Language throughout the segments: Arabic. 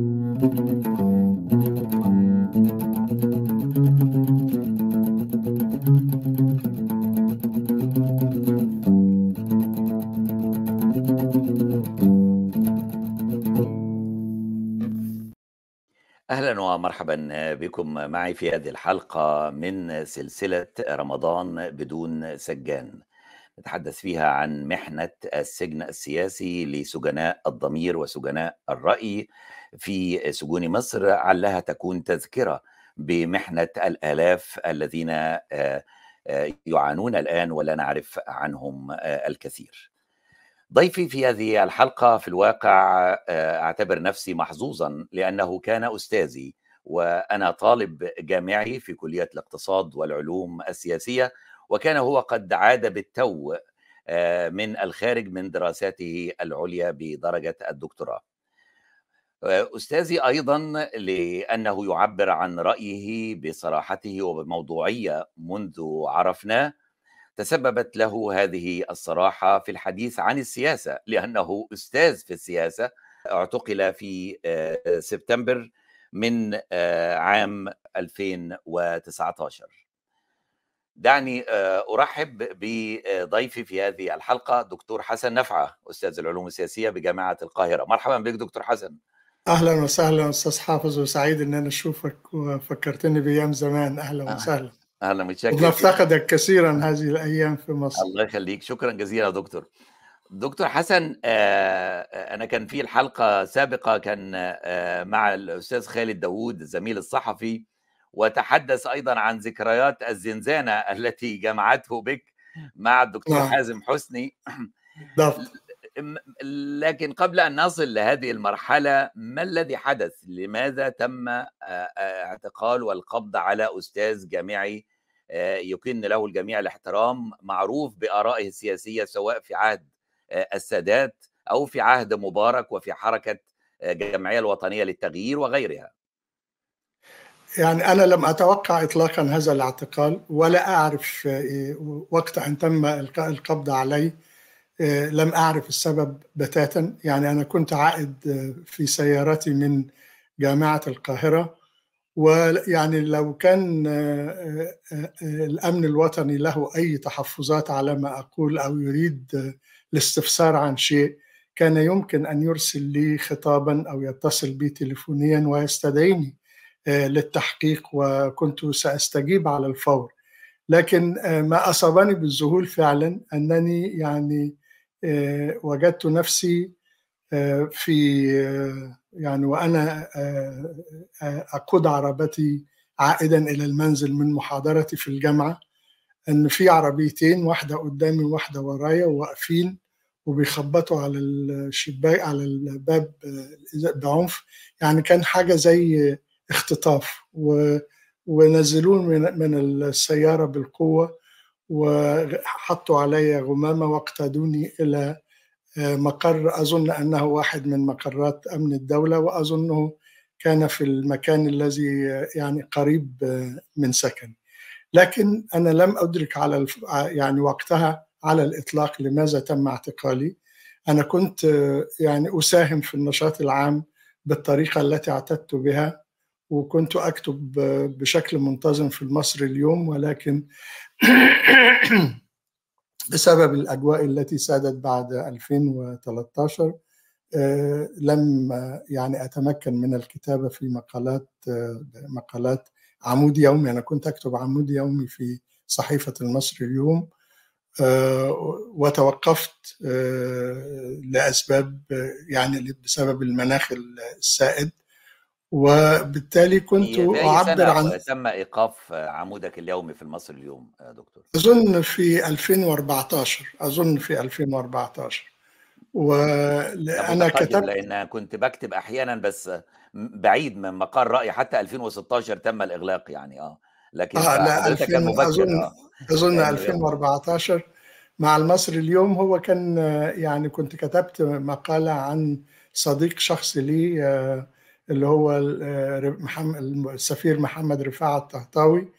أهلا ومرحبا بكم معي في هذه الحلقة من سلسلة رمضان بدون سجان. نتحدث فيها عن محنة السجن السياسي لسجناء الضمير وسجناء الرأي. في سجون مصر علها تكون تذكرة بمحنة الآلاف الذين يعانون الآن ولا نعرف عنهم الكثير. ضيفي في هذه الحلقة في الواقع أعتبر نفسي محظوظا لأنه كان أستاذي وأنا طالب جامعي في كلية الاقتصاد والعلوم السياسية وكان هو قد عاد بالتو من الخارج من دراساته العليا بدرجة الدكتوراه. أستاذي أيضا لأنه يعبر عن رأيه بصراحته وبموضوعية منذ عرفناه تسببت له هذه الصراحة في الحديث عن السياسة لأنه أستاذ في السياسة اعتقل في سبتمبر من عام 2019 دعني أرحب بضيفي في هذه الحلقة دكتور حسن نفعة أستاذ العلوم السياسية بجامعة القاهرة. مرحبا بك دكتور حسن. أهلا وسهلا أستاذ حافظ وسعيد إن أنا أشوفك وفكرتني بأيام زمان. أهلا وسهلا. أهلا متشكر وبنفتقدك كثيرا هذه الأيام في مصر. الله يخليك. شكرا جزيلا دكتور. دكتور حسن أنا كان في الحلقة سابقة كان مع الأستاذ خالد داوود الزميل الصحفي وتحدث أيضا عن ذكريات الزنزانة التي جمعته بك مع الدكتور نعم. حازم حسني. بالضبط. لكن قبل أن نصل لهذه المرحلة ما الذي حدث؟ لماذا تم اعتقال والقبض على أستاذ جامعي يكن له الجميع الاحترام معروف بآرائه السياسية سواء في عهد السادات أو في عهد مبارك وفي حركة الجمعية الوطنية للتغيير وغيرها. يعني أنا لم أتوقع اطلاقا هذا الاعتقال ولا أعرف وقت أن تم إلقاء القبض عليه لم أعرف السبب بتاتا. يعني أنا كنت عائد في سيارتي من جامعة القاهرة ويعني لو كان الأمن الوطني له أي تحفظات على ما أقول أو يريد الاستفسار عن شيء كان يمكن أن يرسل لي خطابا أو يتصل بي تليفونيا ويستدعيني للتحقيق وكنت سأستجيب على الفور. لكن ما أصابني بالذهول فعلا أنني يعني وجدت نفسي في يعني وأنا أقود عربتي عائدا إلى المنزل من محاضرتي في الجامعة إن في عربيتين واحدة قدامي وواحدة ورايا واقفين وبيخبطوا على الشباك على الباب بعنف. يعني كان حاجة زي اختطاف ونزلون من السيارة بالقوة وحطوا علي غمامة واقتادوني إلى مقر. أظن أنه واحد من مقرات أمن الدولة وأظنه كان في المكان الذي يعني قريب من سكن لكن أنا لم أدرك على يعني وقتها على الإطلاق لماذا تم اعتقالي. أنا كنت يعني أساهم في النشاط العام بالطريقة التي اعتدت بها. وكنت أكتب بشكل منتظم في المصري اليوم ولكن بسبب الأجواء التي سادت بعد 2013 لم يعني أتمكن من الكتابة في مقالات مقالات عمود يومي. أنا كنت أكتب عمود يومي في صحيفة المصري اليوم وتوقفت لأسباب يعني بسبب المناخ السائد. وبالتالي كنت أعبر عن تم إيقاف عمودك اليومي في المصري اليوم دكتور. أظن في 2014 أظن في 2014 وأنا كتبت لأن كنت بكتب أحيانا بس بعيد من مقر رأي حتى 2016 تم الإغلاق يعني آه. لكن آه لا 2000 كان مبكر أظن آه. أظن 2014 مع المصري اليوم هو كان يعني كنت كتبت مقالة عن صديق شخصي لي اللي هو محمد السفير محمد رفاعة الطهطاوي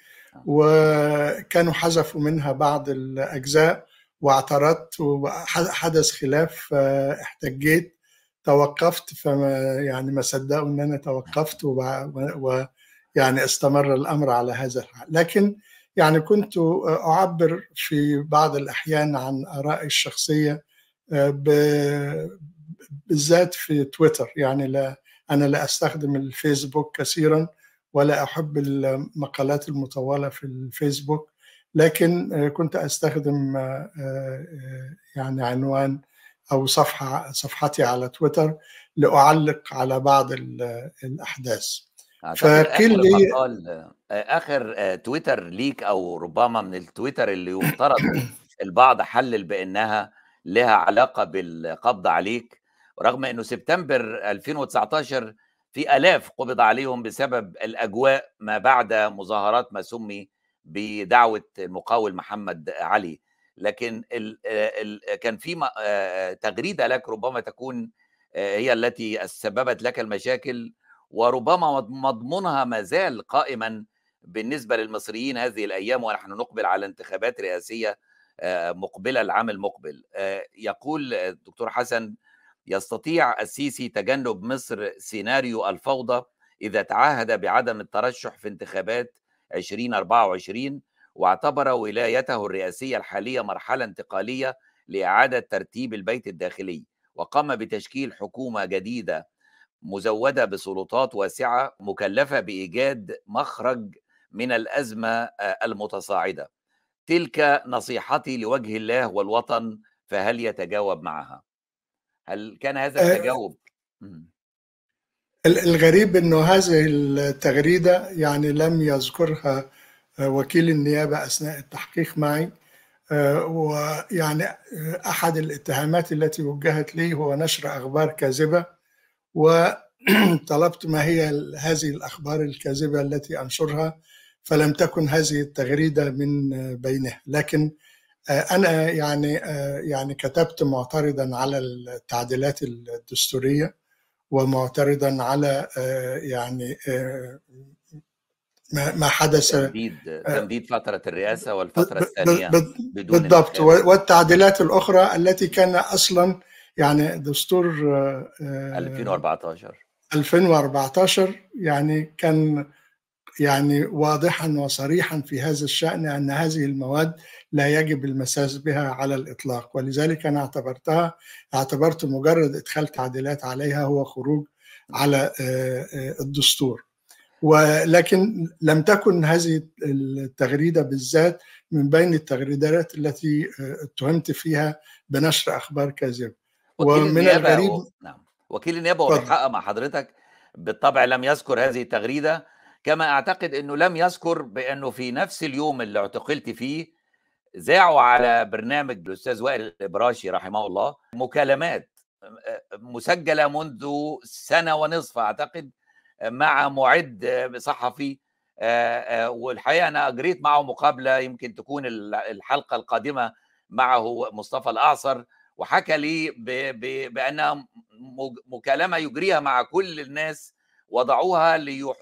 وكانوا حذفوا منها بعض الأجزاء واعترضت وحدث خلاف احتجيت توقفت فما يعني ما صدقوا إن أنا توقفت ويعني استمر الأمر على هذا الحال. لكن يعني كنت أعبر في بعض الأحيان عن آرائي الشخصية بالذات في تويتر. يعني لا أنا لا أستخدم الفيسبوك كثيرا ولا أحب المقالات المطولة في الفيسبوك لكن كنت أستخدم يعني عنوان أو صفحة صفحتي على تويتر لأعلق على بعض الأحداث. فقيل لي آخر تويتر ليك أو ربما من التويتر اللي يفترض البعض حلل بأنها لها علاقة بالقبض عليك رغم إنه سبتمبر 2019 في آلاف قبض عليهم بسبب الأجواء ما بعد مظاهرات ما سمي بدعوة المقاول محمد علي. لكن ال ال كان في تغريدة لك ربما تكون هي التي سببت لك المشاكل وربما مضمونها ما زال قائما بالنسبة للمصريين هذه الأيام ونحن نقبل على انتخابات رئاسية مقبلة العام المقبل. يقول الدكتور حسن يستطيع السيسي تجنب مصر سيناريو الفوضى إذا تعهد بعدم الترشح في انتخابات 2024 واعتبر ولايته الرئاسية الحالية مرحلة انتقالية لإعادة ترتيب البيت الداخلي وقام بتشكيل حكومة جديدة مزودة بسلطات واسعة مكلفة بإيجاد مخرج من الأزمة المتصاعدة. تلك نصيحتي لوجه الله والوطن فهل يتجاوب معها؟ هل كان هذا التجاوب؟ الغريب إنه هذه التغريدة يعني لم يذكرها وكيل النيابة أثناء التحقيق معي ويعني أحد الاتهامات التي وجهت لي هو نشر أخبار كاذبة وطلبت ما هي هذه الأخبار الكاذبة التي أنشرها فلم تكن هذه التغريدة من بينها لكن أنا يعني يعني كتبت معترضا على التعديلات الدستورية ومعترضا على يعني ما حدث. تمديد تمديد فترة الرئاسة والفترة الثانية بدون بالضبط. والتعديلات الأخرى التي كان أصلا يعني دستور 2014 2014 يعني كان يعني واضحا وصريحا في هذا الشأن أن هذه المواد لا يجب المساس بها على الإطلاق. ولذلك أنا اعتبرتها اعتبرت مجرد إدخال تعديلات عليها هو خروج على الدستور. ولكن لم تكن هذه التغريدة بالذات من بين التغريدات التي اتهمت فيها بنشر أخبار كاذبة. ومن الغريب و... نعم. وكيل النيابة والحق مع حضرتك بالطبع لم يذكر هذه التغريدة. كما أعتقد إنه لم يذكر بأنه في نفس اليوم اللي اعتقلت فيه ذاعوا على برنامج الأستاذ وائل الإبراشي رحمه الله مكالمات مسجلة منذ سنة ونصف أعتقد مع معد صحفي والحقيقة أنا أجريت معه مقابلة يمكن تكون الحلقة القادمة معه مصطفى الأعصر وحكى لي بانها مكالمة يجريها مع كل الناس وضعوها ليح...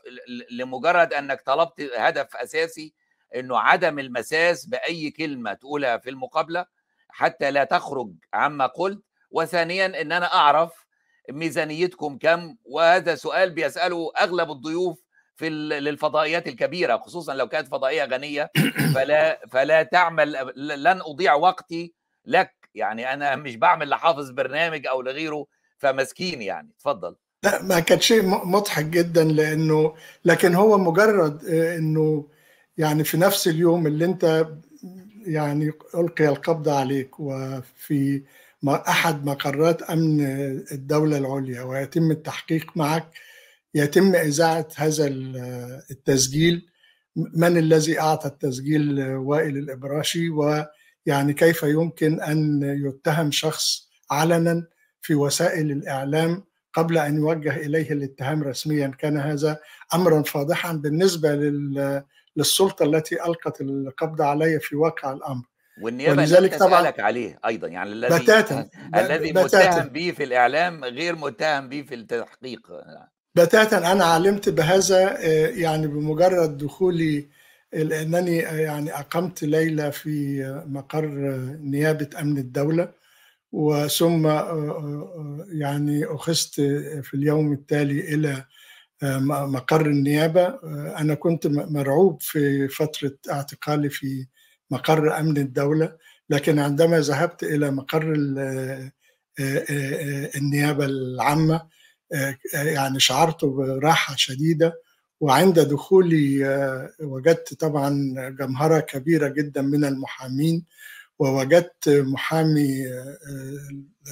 لمجرد أنك طلبت هدف أساسي إنه عدم المساس بأي كلمة تقولها في المقابلة حتى لا تخرج عما قلت. وثانيا إن أنا أعرف ميزانيتكم كم وهذا سؤال بيسأله أغلب الضيوف في للفضائيات الكبيرة خصوصا لو كانت فضائية غنية. فلا فلا تعمل لن أضيع وقتي لك. يعني أنا مش بعمل لحافظ برنامج أو لغيره فمسكين يعني. اتفضل. لا ما كان شيء مضحك جدا لأنه لكن هو مجرد إنه يعني في نفس اليوم اللي أنت يعني ألقي القبض عليك وفي أحد مقرات أمن الدولة العليا ويتم التحقيق معك يتم إذاعة هذا التسجيل من الذي أعطى التسجيل وائل الإبراشي ويعني كيف يمكن أن يتهم شخص علنا في وسائل الإعلام قبل أن يوجه إليه الاتهام رسميا كان هذا امرا فاضحا بالنسبة للسلطة التي ألقت القبض علي في واقع الأمر. والنيابة ولذلك طبعا عليه أيضا يعني الذي بتاتا الذي متهم به في الإعلام غير متهم به في التحقيق. بتاتا أنا علمت بهذا يعني بمجرد دخولي لانني يعني أقمت ليلة في مقر نيابة أمن الدولة. وثم يعني أخذت في اليوم التالي إلى مقر النيابة. أنا كنت مرعوب في فترة اعتقالي في مقر أمن الدولة لكن عندما ذهبت إلى مقر النيابة العامة يعني شعرت براحة شديدة. وعند دخولي وجدت طبعا جمهرة كبيرة جدا من المحامين. ووجدت محامي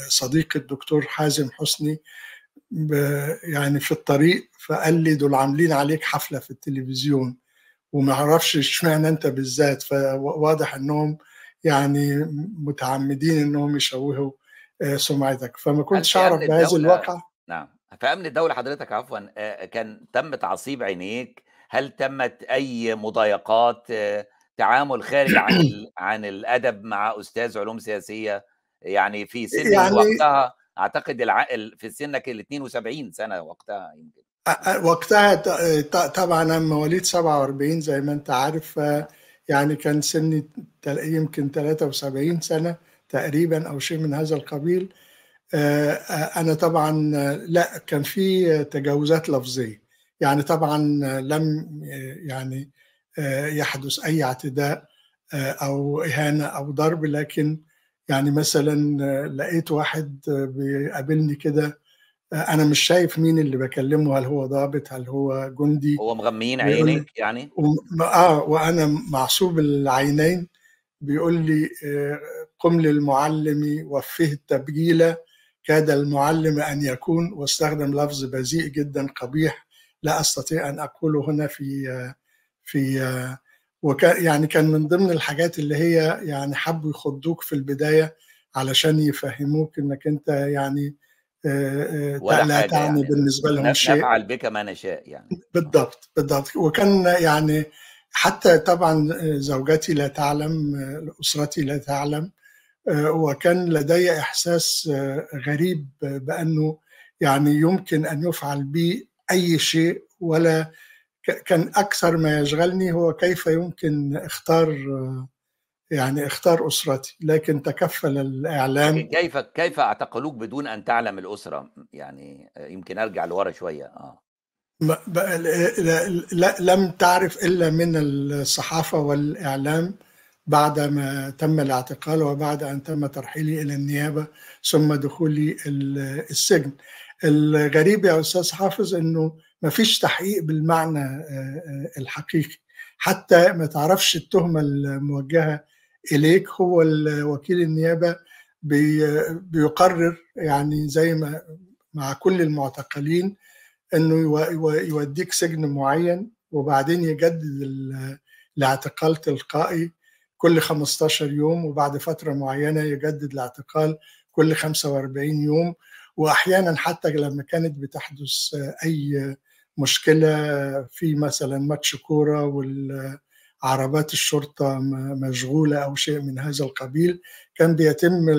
صديقي الدكتور حازم حسني يعني في الطريق فقال لي دول عاملين عليك حفلة في التلفزيون وما أعرفش اشمعنى انت بالذات فواضح انهم يعني متعمدين انهم يشوهوا سمعتك. فما كنتش أعرف بهذه الواقع نعم. في أمن الدولة حضرتك عفوا كان تم تعصيب عينيك؟ هل تمت أي مضايقات؟ تعامل خارج عن عن الأدب مع أستاذ علوم سياسية يعني في سن يعني وقتها أعتقد العقل في سنك ال 72 سنة وقتها يمكن. وقتها طبعا أنا مواليد 47 زي ما أنت عارف يعني كان سني يمكن 73 سنة تقريبا أو شيء من هذا القبيل. أنا طبعا لأ كان في تجاوزات لفظية. يعني طبعا لم يعني يحدث أي اعتداء أو إهانة أو ضرب. لكن يعني مثلا لقيت واحد بيقابلني كده أنا مش شايف مين اللي بكلمه. هل هو ضابط؟ هل هو جندي؟ هو مغميين عينيك يعني؟ آه وأنا معصوب العينين. بيقول لي قم للمعلم وفه التبجيلة. كاد المعلم أن يكون. واستخدم لفظ بذيء جدا قبيح. لا أستطيع أن أقوله هنا في في وكان يعني كان من ضمن الحاجات اللي هي يعني حبوا يخضوك في البداية علشان يفهموك إنك أنت يعني لا تعني يعني. بالنسبة لهم شيء. نفعل بك ما نشاء يعني. بالضبط بالضبط. وكان يعني حتى طبعا زوجتي لا تعلم أسرتي لا تعلم وكان لدي إحساس غريب بأنه يعني يمكن أن يفعل بي أي شيء ولا كان أكثر ما يشغلني هو كيف يمكن اختار يعني اختار أسرتي لكن تكفل الإعلام. كيف كيف أعتقلوك بدون أن تعلم الأسرة؟ يعني يمكن أرجع لورا شوية آه. لم تعرف إلا من الصحافة والإعلام بعد ما تم الاعتقال وبعد أن تم ترحيلي إلى النيابة ثم دخولي السجن. الغريب يا أستاذ حافظ إنه ما فيش تحقيق بالمعنى الحقيقي. حتى ما تعرفش التهمة الموجهة إليك هو وكيل النيابة بيقرر يعني زي ما مع كل المعتقلين إنه يوديك سجن معين وبعدين يجدد الاعتقال تلقائي كل 15 يوم وبعد فترة معينة يجدد الاعتقال كل 45 يوم. واحيانا حتى لما كانت بتحدث أي مشكلة في مثلا ماتش كورة والعربات الشرطة مشغولة أو شيء من هذا القبيل كان بيتم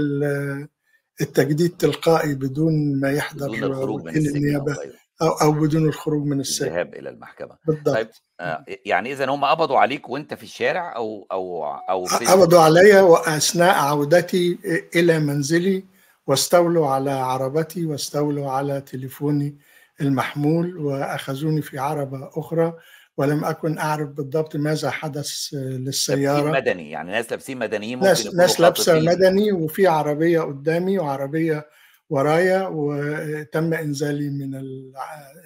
التجديد تلقائي بدون ما يحضر بدون الخروج من النيابة أو أو بدون الخروج من السجن. الذهاب إلى المحكمة. بالضبط. طيب آه يعني اذا هم قبضوا عليك وأنت في الشارع أو أو أو قبضوا علي وأثناء عودتي إلى منزلي واستولوا على عربتي واستولوا على تليفوني المحمول وأخذوني في عربة أخرى ولم أكن أعرف بالضبط ماذا حدث للسيارة. مدني يعني ناس لابسين مدنيين ممكن ناس ناس لابسة مدني وفي عربية قدامي وعربية ورايا وتم إنزالي من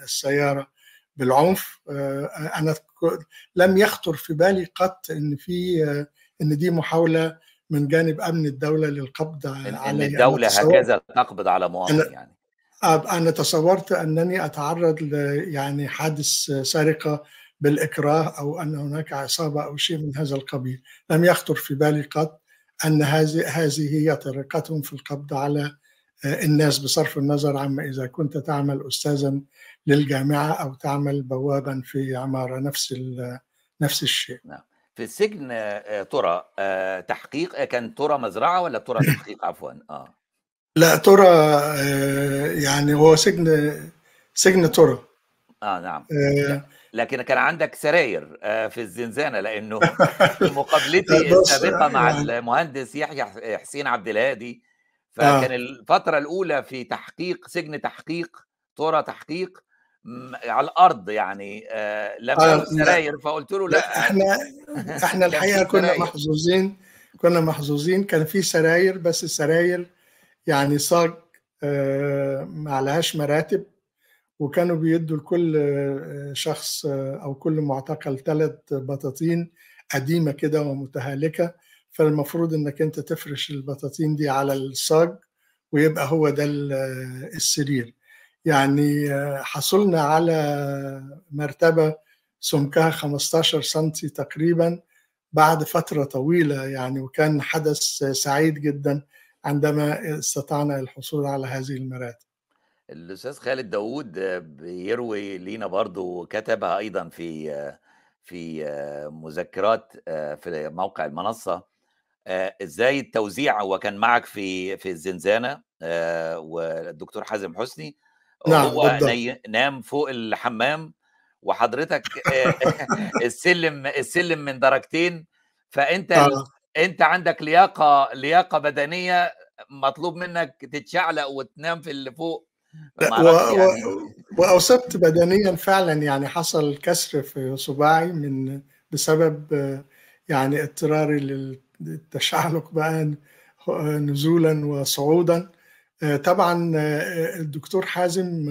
السيارة بالعنف. أنا لم يخطر في بالي قط إن في إن دي محاولة من جانب أمن الدولة للقبض إن الدولة هكذا تقبض على مواطن يعني. أنا تصورت أنني أتعرض يعني حادث سرقة بالإكراه أو أن هناك عصابة أو شيء من هذا القبيل. لم يخطر في بالي قط أن هذه هذه هي طريقتهم في القبض على الناس بصرف النظر عما إذا كنت تعمل استاذا للجامعة أو تعمل بوابا في عمارة نفس نفس الشيء. نعم. في السجن ترى تحقيق كان ترى مزرعة ولا ترى تحقيق؟ عفوا. آه. لا ترى يعني هو سجن سجن ترى. آه نعم. آه. لكن كان عندك سراير في الزنزانة لأنه مقابلتي السابقة مع المهندس يحيى حسين عبد الهادي. فكان آه. الفترة الأولى في تحقيق سجن تحقيق طرى تحقيق على الأرض يعني آه لم آه سراير. فقلت له لا, لا إحنا إحنا الحقيقة كنا محظوظين كنا محظوظين كان في سراير بس السراير يعني صاج آه ما عليهاش مراتب وكانوا بيدوا لكل شخص أو كل معتقل ثلاث بطاطين قديمة كده ومتهالكة فالمفروض إنك أنت تفرش البطاطين دي على الصاج ويبقى هو ده السرير. يعني حصلنا على مرتبة سمكها 15 سم تقريبا بعد فترة طويلة يعني وكان حدث سعيد جدا عندما استطعنا الحصول على هذه المراتب الأستاذ خالد داوود بيروي لينا برضو كتبها أيضا في في مذكرات في موقع المنصة إزاي التوزيع هو كان معك في في الزنزانة والدكتور حازم حسني نعم هو بالضبط. نام فوق الحمام وحضرتك السلم السلم من درجتين فأنت آه. أنت عندك لياقة لياقة بدنية مطلوب منك تتشعلق وتنام في اللي فوق و... يعني. و... وأصبت بدنيا فعلا يعني حصل كسر في صباعي من بسبب يعني اضطراري للتشعلق بقى نزولا وصعودا طبعا الدكتور حازم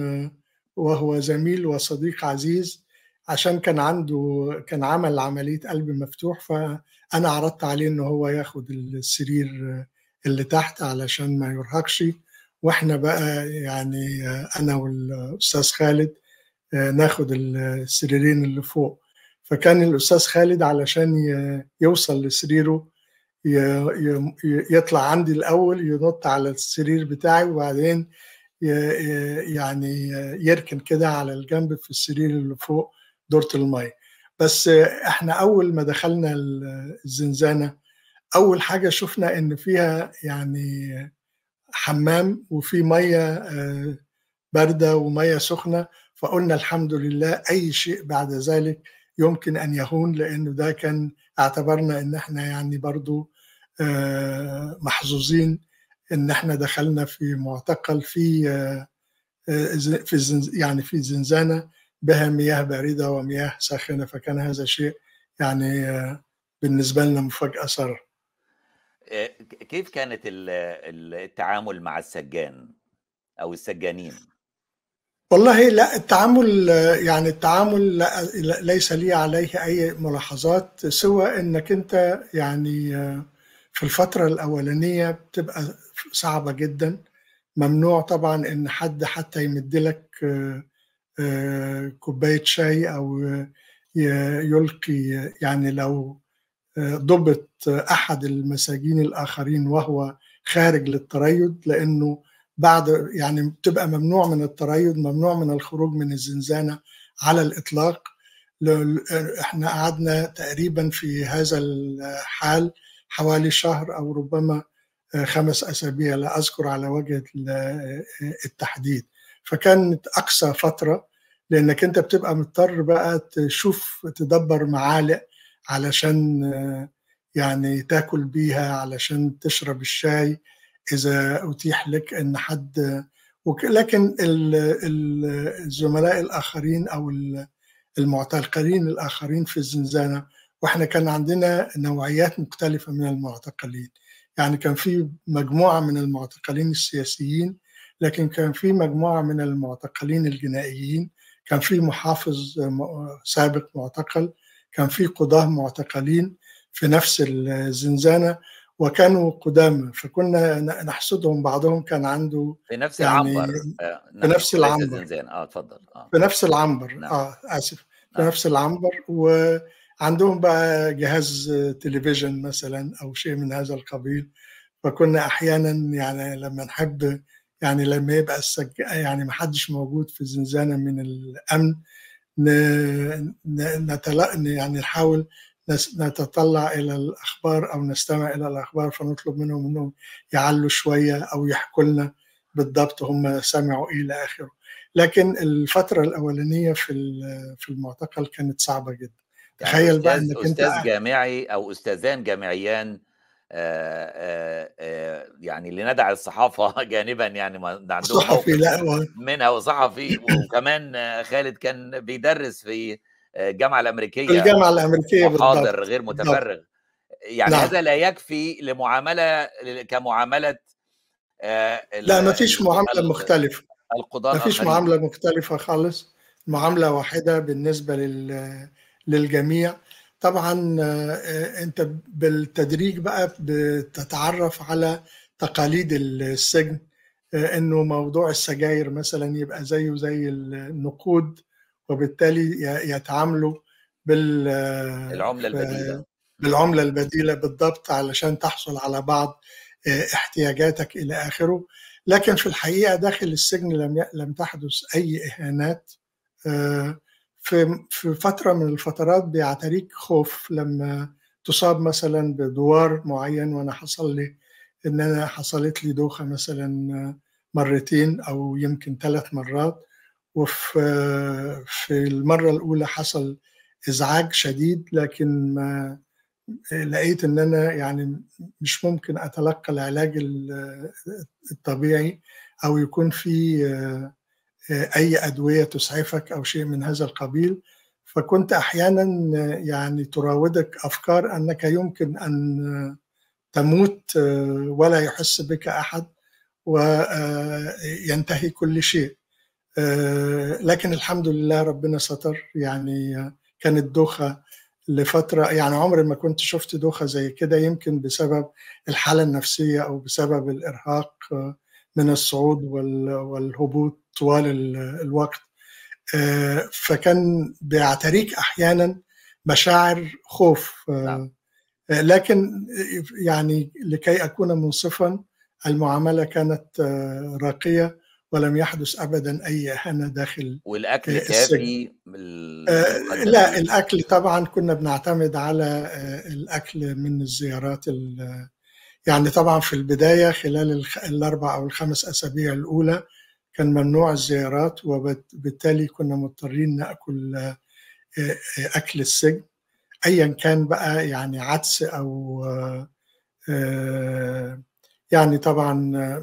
وهو زميل وصديق عزيز عشان كان عنده كان عمل عملية قلب مفتوح فأنا عرضت عليه إن هو ياخد السرير اللي تحت علشان ما يرهقش. وإحنا بقى يعني أنا والأستاذ خالد ناخد السريرين اللي فوق. فكان الأستاذ خالد علشان يوصل لسريره يطلع عندي الأول ينط على السرير بتاعي وبعدين يعني يركن كده على الجنب في السرير اللي فوق دورة المية. بس إحنا أول ما دخلنا الزنزانة أول حاجة شفنا إن فيها يعني حمام وفي مية باردة ومية سخنة فقلنا الحمد لله أي شيء بعد ذلك يمكن أن يهون لأنه ده كان اعتبرنا أن إحنا يعني برضو محظوظين أن إحنا دخلنا في معتقل في في يعني في زنزانة بها مياه باردة ومياه ساخنة فكان هذا شيء يعني بالنسبة لنا مفاجأة سارة كيف كانت التعامل مع السجان أو السجانين؟ والله لا التعامل يعني التعامل ليس لي عليه أي ملاحظات سوى إنك أنت يعني في الفترة الأولانية بتبقى صعبة جدا. ممنوع طبعا إن حد حتى يمد لك كوباية شاي أو يلقي يعني لو ضبط أحد المساجين الآخرين وهو خارج للتريض لأنه بعد يعني بتبقى ممنوع من التريض ممنوع من الخروج من الزنزانة على الإطلاق. إحنا قعدنا تقريبا في هذا الحال حوالي شهر أو ربما خمس أسابيع لا أذكر على وجه التحديد. فكانت أقصى فترة لأنك أنت بتبقى مضطر بقى تشوف تدبر معالق علشان يعني تاكل بيها علشان تشرب الشاي. إذا أتيح لك إن حد لكن الزملاء الآخرين أو المعتقلين الآخرين في الزنزانة وإحنا كان عندنا نوعيات مختلفة من المعتقلين. يعني كان في مجموعة من المعتقلين السياسيين لكن كان في مجموعة من المعتقلين الجنائيين. كان في محافظ سابق معتقل كان في قضاة معتقلين في نفس الزنزانة وكانوا قدامى فكنا نحسدهم بعضهم كان عنده في نفس يعني العنبر في نفس العنبر آه اتفضل آه في نفس العنبر نعم. آه آسف في نعم. نفس العنبر وعندهم بقى جهاز تلفزيون مثلا أو شيء من هذا القبيل فكنا أحيانا يعني لما نحب يعني لما يبقى السج... يعني ما حدش موجود في الزنزانة من الأمن ن... نتلا... يعني نحاول نتطلع إلى الأخبار أو نستمع إلى الأخبار فنطلب منهم إنهم يعلوا شوية أو يحكوا لنا بالضبط هم سمعوا إيه إلى اخره لكن الفترة الأولانية في في المعتقل كانت صعبة جدا. تخيل يعني بقى إنك أستاذ انت جامعي أو أستاذان جامعيان يعني لندع الصحافة جانبا يعني ما عندهم صحفي لا منها وصحفي وكمان خالد كان بيدرس في الجامعة الأمريكية الجامعة الأمريكية محاضر غير متفرغ. يعني نعم. هذا لا يكفي لمعاملة كمعاملة لا ما فيش معاملة مختلفة. القضاة ما فيش معاملة مختلفة خالص. معاملة واحدة بالنسبة لل للجميع. طبعا انت بالتدريج بقى بتتعرف على تقاليد السجن انه موضوع السجاير مثلا يبقى زيه زي النقود وبالتالي يتعاملوا بال العملة البديلة. بالعملة البديلة بالضبط علشان تحصل على بعض احتياجاتك إلى آخره. لكن في الحقيقة داخل السجن لم لم تحدث أي إهانات في في فترة من الفترات بيعتريك خوف لما تصاب مثلا بدوار معين وأنا حصل لي إن أنا حصلت لي دوخة مثلا مرتين أو يمكن ثلاث مرات. وفي في المرة الأولى حصل إزعاج شديد لكن ما لقيت إن أنا يعني مش ممكن أتلقى العلاج الطبيعي أو يكون في أي أدوية تسعفك أو شيء من هذا القبيل. فكنت أحيانا يعني تراودك أفكار أنك يمكن أن تموت ولا يحس بك أحد وينتهي كل شيء. لكن الحمد لله ربنا ستر. يعني كانت دوخة لفترة يعني عمري ما كنت شفت دوخة زي كده يمكن بسبب الحالة النفسية أو بسبب الإرهاق من الصعود والهبوط طوال الوقت. فكان بيعتريك أحيانا مشاعر خوف. نعم. لكن يعني لكي أكون منصفا المعاملة كانت راقية ولم يحدث ابدا أي إهانة داخل والأكل كافي آه لا الأكل طبعا كنا بنعتمد على آه الأكل من الزيارات يعني طبعا في البداية خلال الأربع أو الخمس أسابيع الأولى كان ممنوع الزيارات وبالتالي كنا مضطرين نأكل آه أكل السجن. ايا كان بقى يعني عدس أو يعني طبعا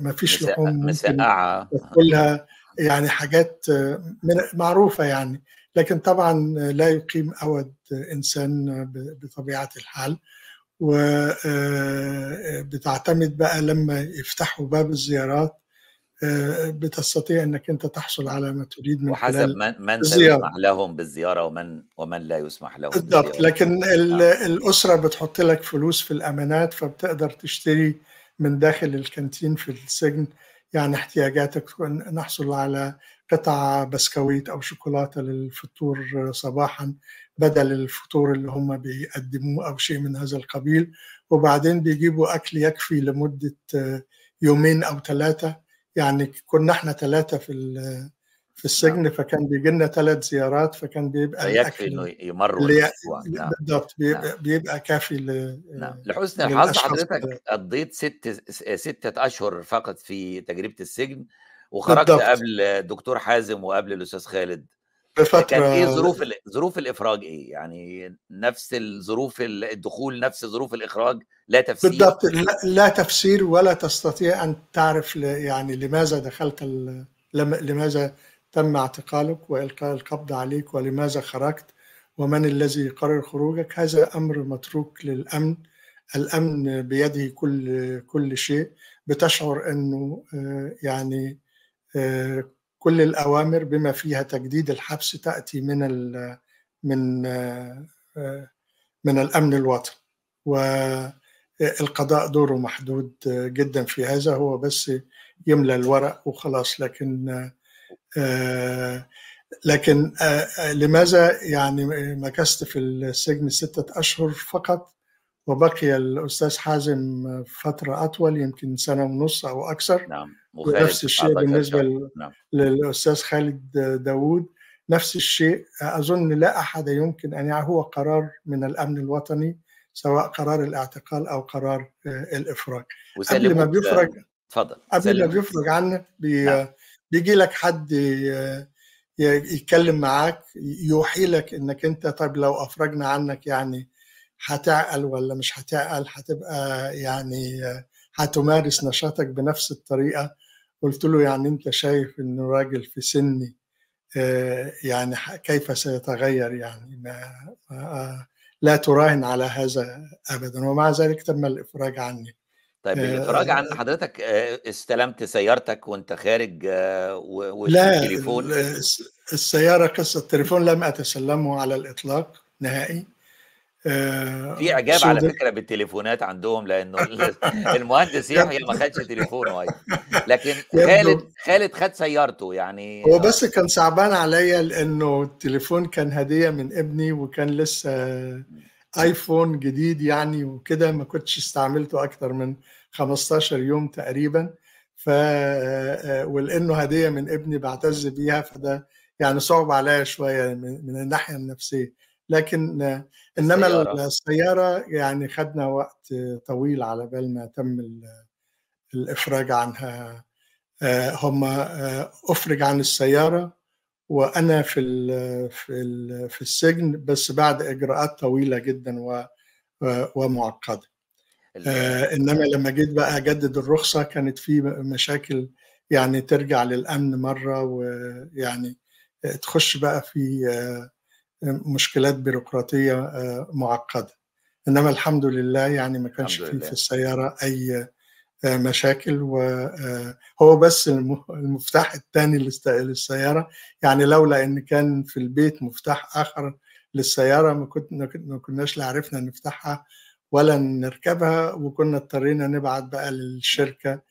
ما فيش لحوم مسقعه كلها يعني حاجات معروفة يعني. لكن طبعا لا يقيم أود إنسان بطبيعة الحال. وبتعتمد بقى لما يفتحوا باب الزيارات بتستطيع إنك أنت تحصل على ما تريد من وحسب من, من يسمح لهم بالزيارة ومن ومن لا يسمح لهم بالضبط لكن الأسرة بتحط لك فلوس في الأمانات فبتقدر تشتري من داخل الكانتين في السجن يعني احتياجاتك نحصل على قطع بسكويت أو شوكولاتة للفطور صباحا. بدل الفطور اللي هم بيقدموه أو شيء من هذا القبيل وبعدين بيجيبوا أكل يكفي لمدة يومين أو ثلاثة يعني كنا إحنا ثلاثة في في السجن فكان بيجي لنا ثلاث زيارات فكان بيبقى يكفي إنه يمروا نعم. بالضبط بيبقى, نعم. بيبقى كافي ل... نعم. لحسن الحظ حضرتك قضيت ست ستة أشهر فقط في تجربة السجن وخرجت بالضبط. قبل الدكتور حازم وقبل الأستاذ خالد بفترة كان إيه ظروف. ظروف الإفراج إيه؟ يعني نفس الظروف الدخول نفس ظروف الإخراج لا تفسير بالضبط لا, لا تفسير ولا تستطيع أن تعرف. يعني لماذا دخلت. لماذا تم اعتقالك وإلقاء القبض عليك ولماذا خرجت ومن الذي يقرر خروجك هذا أمر متروك للأمن الأمن بيده كل كل شيء بتشعر إنه يعني كل الأوامر بما فيها تجديد الحبس تأتي من من من الأمن الوطني. والقضاء دوره محدود جدا في هذا هو بس يملى الورق وخلاص. لكن لكن لماذا يعني مكثت في السجن ستة أشهر فقط؟ وبقي الأستاذ حازم فترة أطول يمكن سنة ونص أو أكثر. نعم ونفس الشيء بالنسبة نعم. للأستاذ خالد داوود. نفس الشيء أظن لا أحد يمكن أن هو قرار من الأمن الوطني سواء قرار الاعتقال أو قرار الإفراج. قبل ما بيفرج اتفضل قبل ما بيفرج عنك بي نعم. بيجي لك حد يتكلم معاك يوحي لك إنك أنت طيب لو أفرجنا عنك يعني هتعقل ولا مش هتعقل هتبقى يعني هتمارس نشاطك بنفس الطريقة. قلت له يعني أنت شايف إنه راجل في سني يعني كيف سيتغير يعني؟ ما لا تراهن على هذا أبدا. ومع ذلك تم الإفراج عني. طيب الإفراج عن حضرتك استلمت سيارتك وأنت خارج والتليفون؟ لا السيارة قصة التليفون لم أتسلمه على الإطلاق نهائي. في إعجاب على فكرة بالتليفونات عندهم لأنه المهندس يحيى ما خدش تليفونه لكن خالد خالد خد سيارته يعني هو بس كان صعبان عليا لأنه التليفون كان هدية من ابني وكان لسه آيفون جديد يعني وكده ما كنتش استعملته أكتر من 15 يوم تقريبا. ف ولأنه هدية من ابني بعتز بيها فده يعني صعب عليا شوية من الناحية النفسية. لكن إنما السيارة. السيارة يعني خدنا وقت طويل على بال ما تم الافراج عنها هم أفرج عن السيارة وأنا في في في السجن بس بعد إجراءات طويلة جدا ومعقدة إنما لما جيت بقى أجدد الرخصة كانت في مشاكل يعني ترجع للأمن مرة ويعني تخش بقى في مشكلات بيروقراطية معقدة. إنما الحمد لله يعني ما كانش في في السيارة أي مشاكل وهو بس المفتاح الثاني للسيارة. يعني لولا إن كان في البيت مفتاح آخر للسيارة ما ما كناش لا عرفنا نفتحها ولا نركبها وكنا اضطرينا نبعت بقى للشركة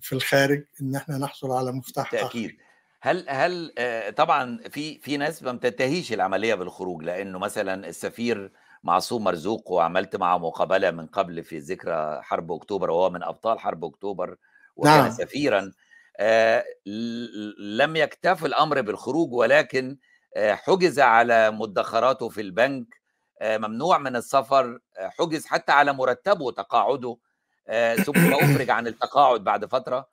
في الخارج إن إحنا نحصل على مفتاح تأكيد. اخر هل هل طبعا في في ناس ما بتنتهيش العملية بالخروج لأنه مثلا السفير معصوم مرزوق وعملت معه مقابلة من قبل في ذكرى حرب أكتوبر وهو من أبطال حرب أكتوبر وكان نعم. سفيرا آه لم يكتف الأمر بالخروج ولكن آه حجز على مدخراته في البنك آه ممنوع من السفر حجز حتى على مرتبه تقاعده ثم أفرج عن التقاعد بعد فترة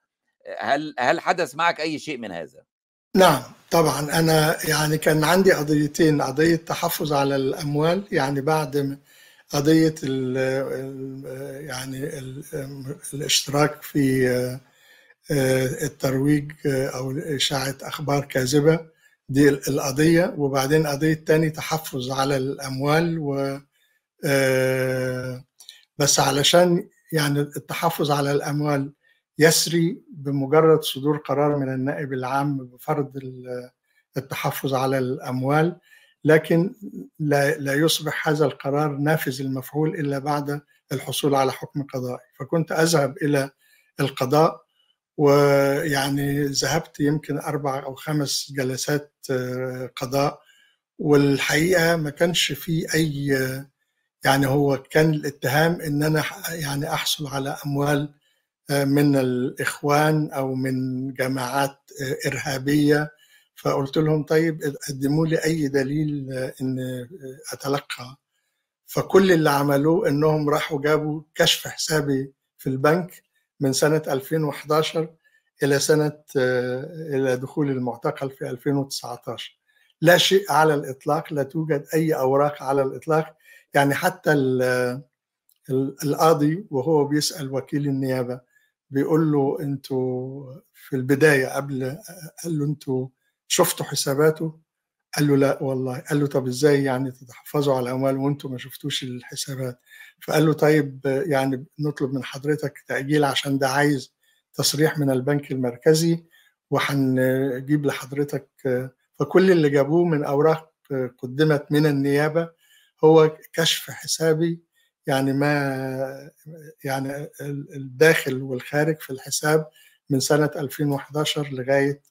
هل هل حدث معك أي شيء من هذا؟ نعم طبعا. أنا يعني كان عندي قضيتين قضية تحفظ على الأموال يعني بعد قضية ال يعني ال الاشتراك في الترويج أو إشاعة أخبار كاذبة. دي القضية. وبعدين قضية تاني تحفظ على الأموال و بس علشان يعني التحفظ على الأموال يسري بمجرد صدور قرار من النائب العام بفرض التحفظ على الأموال لكن لا, لا يصبح هذا القرار نافذ المفعول إلا بعد الحصول على حكم قضائي. فكنت أذهب إلى القضاء ويعني ذهبت يمكن أربع أو خمس جلسات قضاء والحقيقة ما كانش في أي يعني هو كان الاتهام إن أنا يعني أحصل على أموال من الإخوان أو من جماعات إرهابية. فقلت لهم طيب قدموا لي أي دليل إن أتلقى. فكل اللي عملوه إنهم راحوا جابوا كشف حسابي في البنك من سنة 2011 إلى سنة إلى دخول المعتقل في 2019 لا شيء على الإطلاق لا توجد أي أوراق على الإطلاق. يعني حتى القاضي وهو بيسأل وكيل النيابة بيقول له أنتوا في البداية قبل قال له أنتوا شفتوا حساباته؟ قال له لا والله قال له طب إزاي يعني تتحفظوا على الاموال وانتوا ما شفتوش الحسابات فقال له طيب يعني نطلب من حضرتك تأجيل عشان ده عايز تصريح من البنك المركزي وهنجيب لحضرتك فكل اللي جابوه من أوراق قدمت من النيابة هو كشف حسابي يعني ما يعني الداخل والخارج في الحساب من سنة 2011 لغاية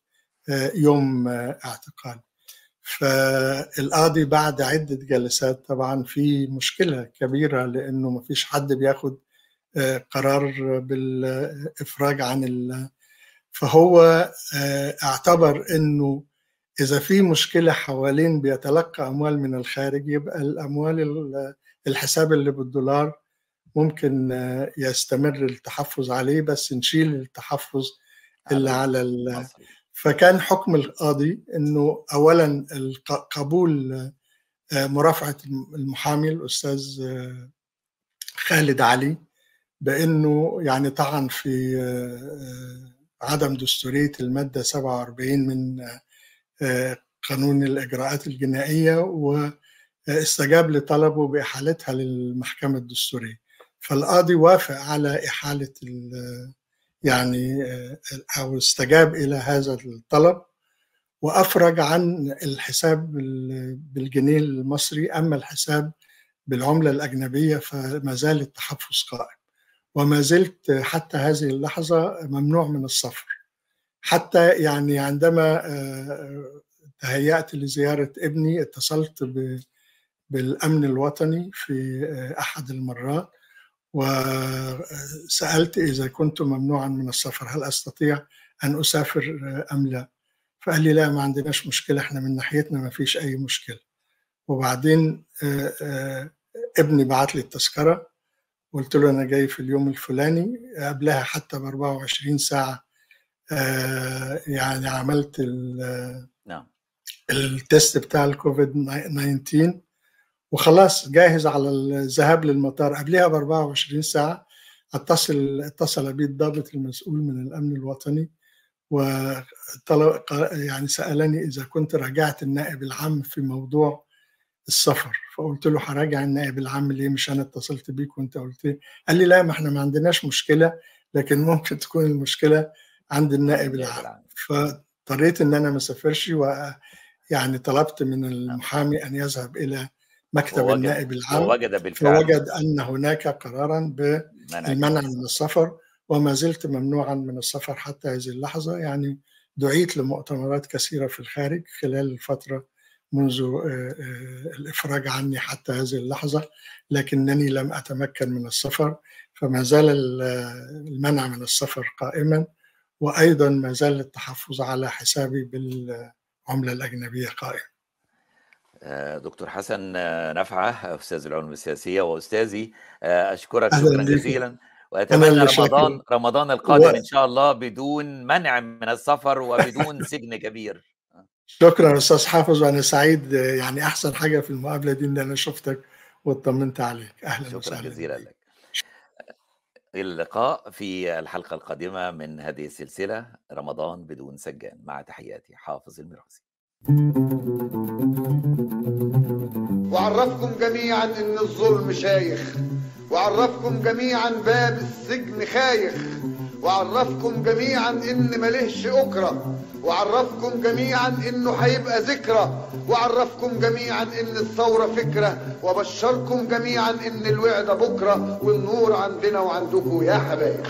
يوم اعتقال. فالقاضي بعد عدة جلسات طبعا في مشكلة كبيرة لأنه ما فيش حد بياخد قرار بالإفراج عن ال... فهو اعتبر أنه إذا في مشكلة حوالين بيتلقى أموال من الخارج يبقى الأموال الحساب اللي بالدولار ممكن يستمر التحفظ عليه بس نشيل التحفظ اللي على ال... فكان حكم القاضي إنه اولا قبول مرافعة المحامي الأستاذ خالد علي بإنه يعني طعن في عدم دستورية المادة 47 من قانون الإجراءات الجنائية واستجاب لطلبه بإحالتها للمحكمة الدستورية. فالقاضي وافق على إحالة يعني أو استجاب إلى هذا الطلب وأفرج عن الحساب بالجنيه المصري. أما الحساب بالعملة الأجنبية فما زال التحفظ قائم. وما زلت حتى هذه اللحظة ممنوع من السفر. حتى يعني عندما تهيأت لزيارة ابني اتصلت بالأمن الوطني في أحد المرات وسألت إذا كنت ممنوعا من السفر هل أستطيع أن أسافر أم لا؟ فقال لي لا ما عندناش مشكلة إحنا من ناحيتنا ما فيش أي مشكلة. وبعدين ابني بعت لي التذكرة قلت له أنا جاي في اليوم الفلاني قبلها حتى ب 24 ساعة يعني عملت نعم. التست بتاع الكوفيد 19 وخلاص جاهز على الذهاب للمطار. قبلها ب 24 ساعة اتصل اتصل بي الضابط المسؤول من الأمن الوطني وطلب يعني سألني إذا كنت راجعت النائب العام في موضوع السفر. فقلت له هراجع النائب العام ليه؟ مش أنا اتصلت بيك وأنت قلت لي. قال لي لا ما إحنا ما عندناش مشكلة لكن ممكن تكون المشكلة عند النائب العام. فاضطريت إن أنا ما أسافرش ويعني طلبت من المحامي أن يذهب إلى مكتب ووجد النائب العام ووجد بالفعل. فوجد أن هناك قرارا بالمنع من السفر وما زلت ممنوعا من السفر حتى هذه اللحظة. يعني دعيت لمؤتمرات كثيرة في الخارج خلال الفترة منذ الإفراج عني حتى هذه اللحظة لكنني لم أتمكن من السفر فما زال المنع من السفر قائما وأيضا ما زال التحفظ على حسابي بالعملة الأجنبية قائم. دكتور حسن نفعه أستاذ العلوم السياسية وأستاذي أشكرك شكرا جزيلا وأتمنى رمضان رمضان القادم. إن شاء الله بدون منع من السفر وبدون سجن كبير. شكرا أستاذ حافظ وأنا سعيد يعني أحسن حاجة في المقابلة دي إن أنا شفتك واطمنت عليك. أهلا شكرا وسهلا. جزيلا لك. اللقاء في الحلقة القادمة من هذه السلسلة رمضان بدون سجان. مع تحياتي حافظ الميراثي. وعرفكم جميعا إن الظلم شايخ. وعرفكم جميعا باب السجن خايخ. وعرفكم جميعا إن ملهش أكرة. وعرفكم جميعا إنه هيبقى ذكرى. وعرفكم جميعا إن الثورة فكرة. وبشركم جميعا إن الوعد بكرة. والنور عندنا وعندكم يا حبايب.